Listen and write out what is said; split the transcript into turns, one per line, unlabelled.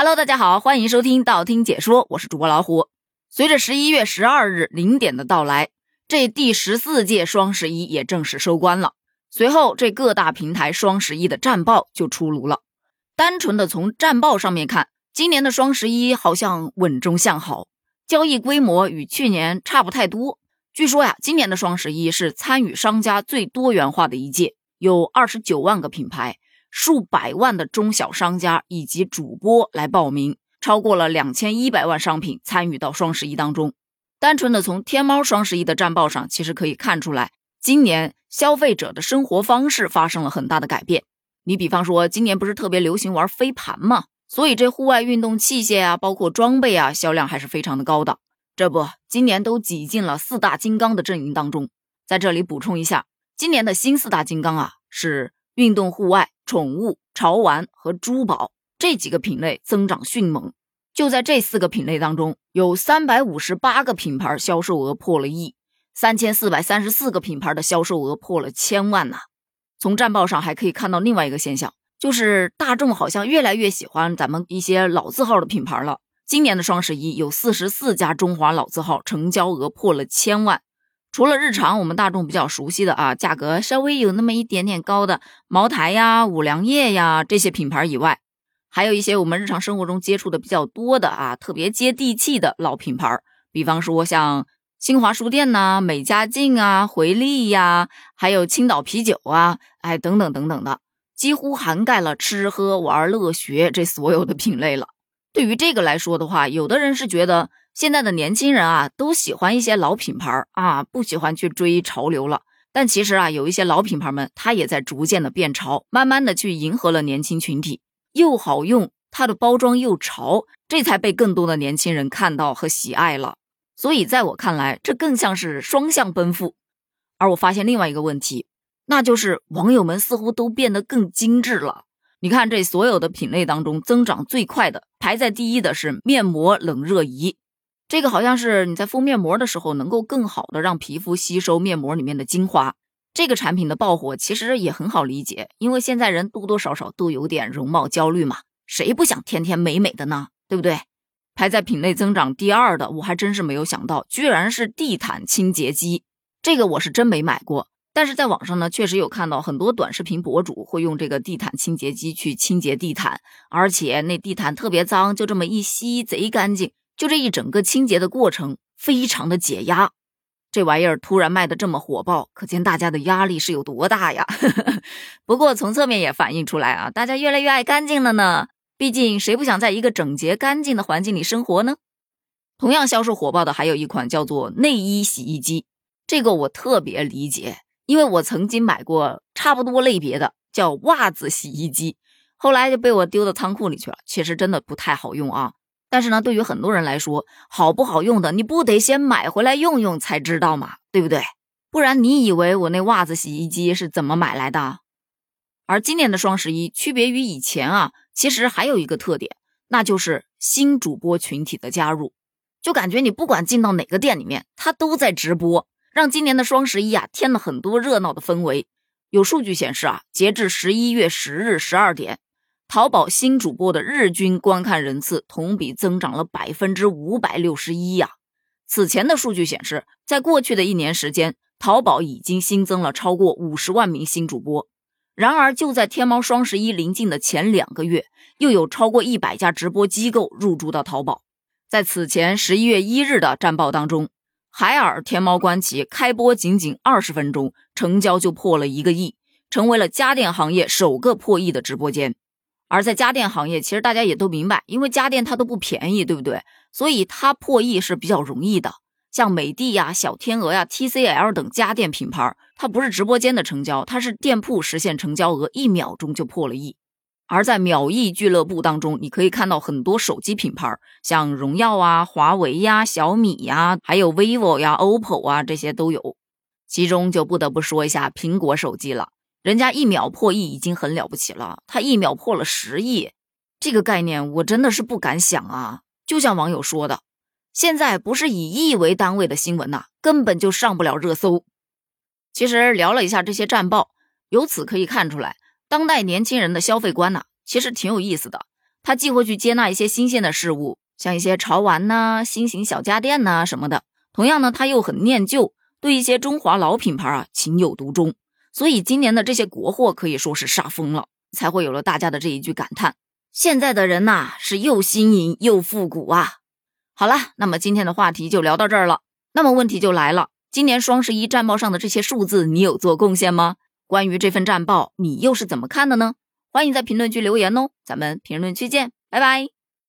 Hello，大家好，欢迎收听道听解说，我是主播老虎。随着十一月十二日零点的到来，这第十四届双十一也正式收官了。随后，这各大平台双十一的战报就出炉了。单纯的从战报上面看，今年的双十一好像稳中向好，交易规模与去年差不太多。据说呀，今年的双十一是参与商家最多元化的一届，有二十九万个品牌。数百万的中小商家以及主播来报名，超过了两千一百万商品参与到双十一当中。单纯的从天猫双十一的战报上，其实可以看出来，今年消费者的生活方式发生了很大的改变。你比方说，今年不是特别流行玩飞盘吗？所以这户外运动器械啊，包括装备啊，销量还是非常的高的。这不，今年都挤进了四大金刚的阵营当中。在这里补充一下，今年的新四大金刚啊，是运动户外。宠物、潮玩和珠宝这几个品类增长迅猛，就在这四个品类当中，有三百五十八个品牌销售额破了亿，三千四百三十四个品牌的销售额破了千万呐。从战报上还可以看到另外一个现象，就是大众好像越来越喜欢咱们一些老字号的品牌了。今年的双十一有四十四家中华老字号成交额破了千万。除了日常我们大众比较熟悉的啊，价格稍微有那么一点点高的茅台呀、五粮液呀这些品牌以外，还有一些我们日常生活中接触的比较多的啊，特别接地气的老品牌，比方说像新华书店呐、美家净啊、回力呀，还有青岛啤酒啊，哎等等等等的，几乎涵盖了吃喝玩乐学这所有的品类了。对于这个来说的话，有的人是觉得。现在的年轻人啊，都喜欢一些老品牌啊，不喜欢去追潮流了。但其实啊，有一些老品牌们，它也在逐渐的变潮，慢慢的去迎合了年轻群体，又好用，它的包装又潮，这才被更多的年轻人看到和喜爱了。所以在我看来，这更像是双向奔赴。而我发现另外一个问题，那就是网友们似乎都变得更精致了。你看，这所有的品类当中，增长最快的，排在第一的是面膜冷热仪。这个好像是你在敷面膜的时候，能够更好的让皮肤吸收面膜里面的精华。这个产品的爆火其实也很好理解，因为现在人多多少少都有点容貌焦虑嘛，谁不想天天美美的呢？对不对？排在品类增长第二的，我还真是没有想到，居然是地毯清洁机。这个我是真没买过，但是在网上呢，确实有看到很多短视频博主会用这个地毯清洁机去清洁地毯，而且那地毯特别脏，就这么一吸，贼干净。就这一整个清洁的过程非常的解压，这玩意儿突然卖的这么火爆，可见大家的压力是有多大呀。不过从侧面也反映出来啊，大家越来越爱干净了呢。毕竟谁不想在一个整洁干净的环境里生活呢？同样销售火爆的还有一款叫做内衣洗衣机，这个我特别理解，因为我曾经买过差不多类别的叫袜子洗衣机，后来就被我丢到仓库里去了。其实真的不太好用啊。但是呢，对于很多人来说，好不好用的，你不得先买回来用用才知道嘛，对不对？不然你以为我那袜子洗衣机是怎么买来的？而今年的双十一区别于以前啊，其实还有一个特点，那就是新主播群体的加入，就感觉你不管进到哪个店里面，他都在直播，让今年的双十一啊添了很多热闹的氛围。有数据显示啊，截至十一月十日十二点。淘宝新主播的日均观看人次同比增长了百分之五百六十一呀！此前的数据显示，在过去的一年时间，淘宝已经新增了超过五十万名新主播。然而，就在天猫双十一临近的前两个月，又有超过一百家直播机构入驻到淘宝。在此前十一月一日的战报当中，海尔天猫官旗开播仅仅二十分钟，成交就破了一个亿，成为了家电行业首个破亿的直播间。而在家电行业，其实大家也都明白，因为家电它都不便宜，对不对？所以它破亿是比较容易的。像美的呀、小天鹅呀、TCL 等家电品牌，它不是直播间的成交，它是店铺实现成交额一秒钟就破了亿。而在秒亿俱乐部当中，你可以看到很多手机品牌，像荣耀啊、华为呀、小米呀，还有 vivo 呀、OPPO 啊，这些都有。其中就不得不说一下苹果手机了。人家一秒破亿已经很了不起了，他一秒破了十亿，这个概念我真的是不敢想啊！就像网友说的，现在不是以亿为单位的新闻呐，根本就上不了热搜。其实聊了一下这些战报，由此可以看出来，当代年轻人的消费观呐，其实挺有意思的。他既会去接纳一些新鲜的事物，像一些潮玩呐、新型小家电呐什么的。同样呢，他又很念旧，对一些中华老品牌啊情有独钟。所以今年的这些国货可以说是杀疯了，才会有了大家的这一句感叹：现在的人呐是又新颖又复古啊！好了，那么今天的话题就聊到这儿了。那么问题就来了，今年双十一战报上的这些数字，你有做贡献吗？关于这份战报，你又是怎么看的呢？欢迎在评论区留言哦，咱们评论区见，拜拜。